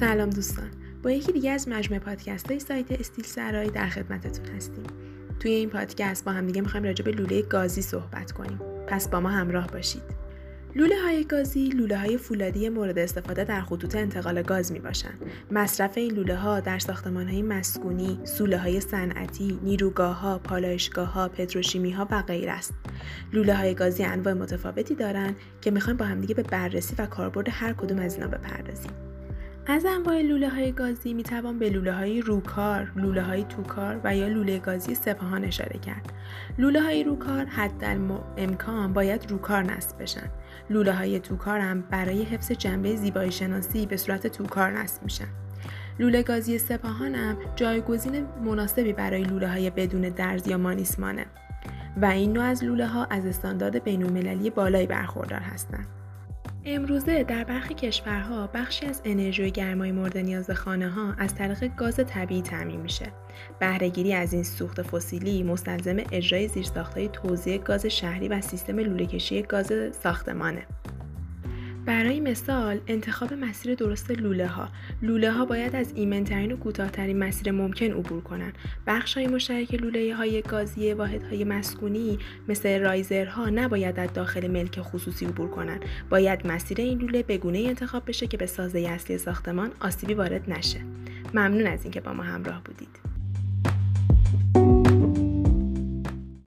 سلام دوستان با یکی دیگه از مجموعه پادکست های سایت استیل سرای در خدمتتون هستیم توی این پادکست با هم دیگه می‌خوایم راجع به لوله گازی صحبت کنیم پس با ما همراه باشید لوله های گازی لوله های فولادی مورد استفاده در خطوط انتقال گاز می باشند. مصرف این لوله ها در ساختمان های مسکونی، سوله های صنعتی، نیروگاه ها، پالایشگاه ها، پتروشیمی ها و غیر است. لوله های گازی انواع متفاوتی دارند که می‌خوایم با همدیگه به بررسی و کاربرد هر کدوم از اینا بپردازیم. از انواع لوله های گازی می توان به لوله های روکار، لوله های توکار و یا لوله گازی سپاهان اشاره کرد. لوله های روکار حد امکان باید روکار نصب بشن. لوله های توکار هم برای حفظ جنبه زیبایی شناسی به صورت توکار نصب میشن. لوله گازی سپاهان هم جایگزین مناسبی برای لوله های بدون درز یا مانیسمانه و این نوع از لوله ها از استاندارد بین بالایی برخوردار هستند. امروزه در برخی کشورها بخشی از انرژی گرمای مورد نیاز خانه ها از طریق گاز طبیعی تامین میشه. بهرهگیری از این سوخت فسیلی مستلزم اجرای زیرساختهای توزیع گاز شهری و سیستم لوله‌کشی گاز ساختمانه. برای مثال انتخاب مسیر درست لوله ها لوله ها باید از ایمنترین و کوتاهترین مسیر ممکن عبور کنند. بخش های مشترک لوله های گازی واحد های مسکونی مثل رایزرها نباید از داخل ملک خصوصی عبور کنند. باید مسیر این لوله به گونه انتخاب بشه که به سازه اصلی ساختمان آسیبی وارد نشه. ممنون از اینکه با ما همراه بودید.